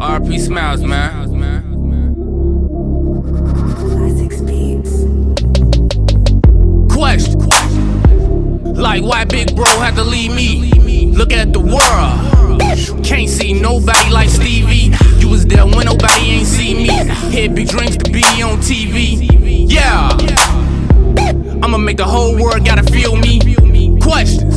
RP Smylez, man. Question. Like why big bro had to leave me? Look at the world. Can't see nobody like Stevie. You was there when nobody ain't see me. Had big dreams to be on TV. Yeah. I'ma make the whole world gotta feel me. Questions.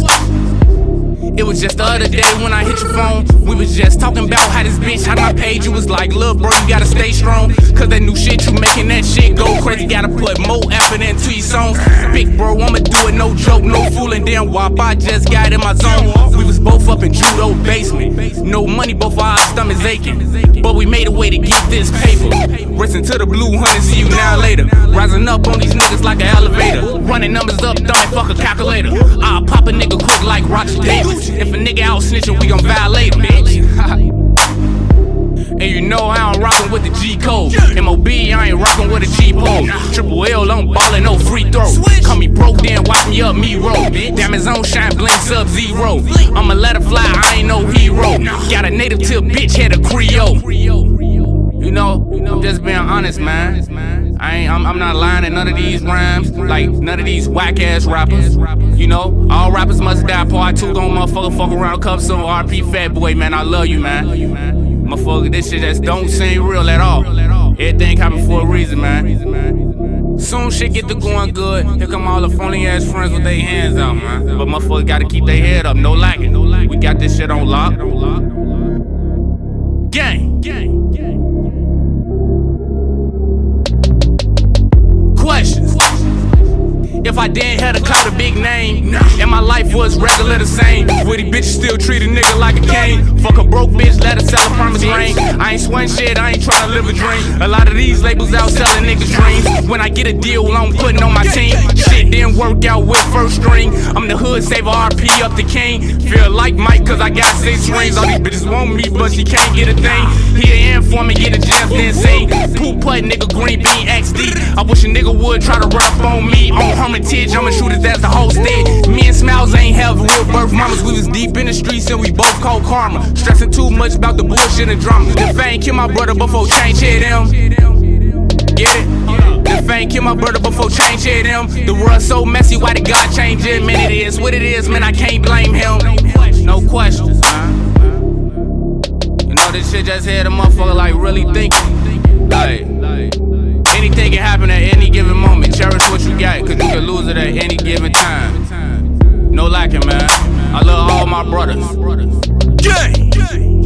It was just the other day when I hit your phone. We was just talking about how this bitch had my page. You was like, look, bro, you gotta stay strong. Cause that new shit, you making that shit go crazy. Gotta put more effort into your songs. Big bro, I'ma do it, no joke, no fooling. Damn wop, I just got in my zone. We was both up in judo basement. No money, both our stomachs aching. But we made a way to get this paper. Racing to the blue honey, see you now later. Rising up on these niggas like an elevator. Running numbers up, thumbing, fuck a calculator. I'll pop a nigga quick like Roger snitching, we gon' violate bitch. And you know I don't rockin' with the G code. MOB, I ain't rockin' with a G pole. Triple L, I'm ballin', no free throw. Call me broke, then watch me up, me roll. Damn, his own shine blinks up zero. I'ma let it fly, I ain't no hero. Got a native tip, bitch, had a Creole. You know, I'm just being honest, man. I ain't, I'm, I'm not lying in none of these rhymes, like none of these whack ass rappers. You know, all rappers must die. Part two gon' motherfucker fuck around, cup some RP Fat Boy, man. I love you, man. Motherfucker, this shit just don't seem real at all. Everything happen for a reason, man. Soon shit get to going good. Here come all the phony ass friends with their hands out, man. But motherfucker gotta keep their head up, no lacking. We got this shit on lock. Gang, gang. If I didn't have to clout a big name, and my life was regular the same, these bitches still treat a nigga like a king? Fuck a broke bitch, let her sell a promise ring. I ain't sweating shit, I ain't trying to live a dream. A lot of these labels out selling niggas dreams. When I get a deal, I'm putting on my team. Shit didn't work out with first string. I'm the hood saver, RP up the king. Feel like Mike, cause I got six rings. All these bitches want me, but she can't get a thing. Here and for me, get a just insane. Poop putt, nigga, green bean XD. I wish a nigga would try to up on me. On Hermitage, I'ma shoot it as the whole did. Me and Smylez ain't have real birth mamas. We was deep in the streets and we both called karma. Stressing too much about the bullshit and drama. If I ain't kill my brother before change hit him. Get it? If I ain't kill my brother before change hit him. The world so messy, why did God change it? Man, it is what it is, man, I can't blame him. No questions, man. You know, this shit just had a motherfucker like really No lacking, man. I love all my brothers. Gang!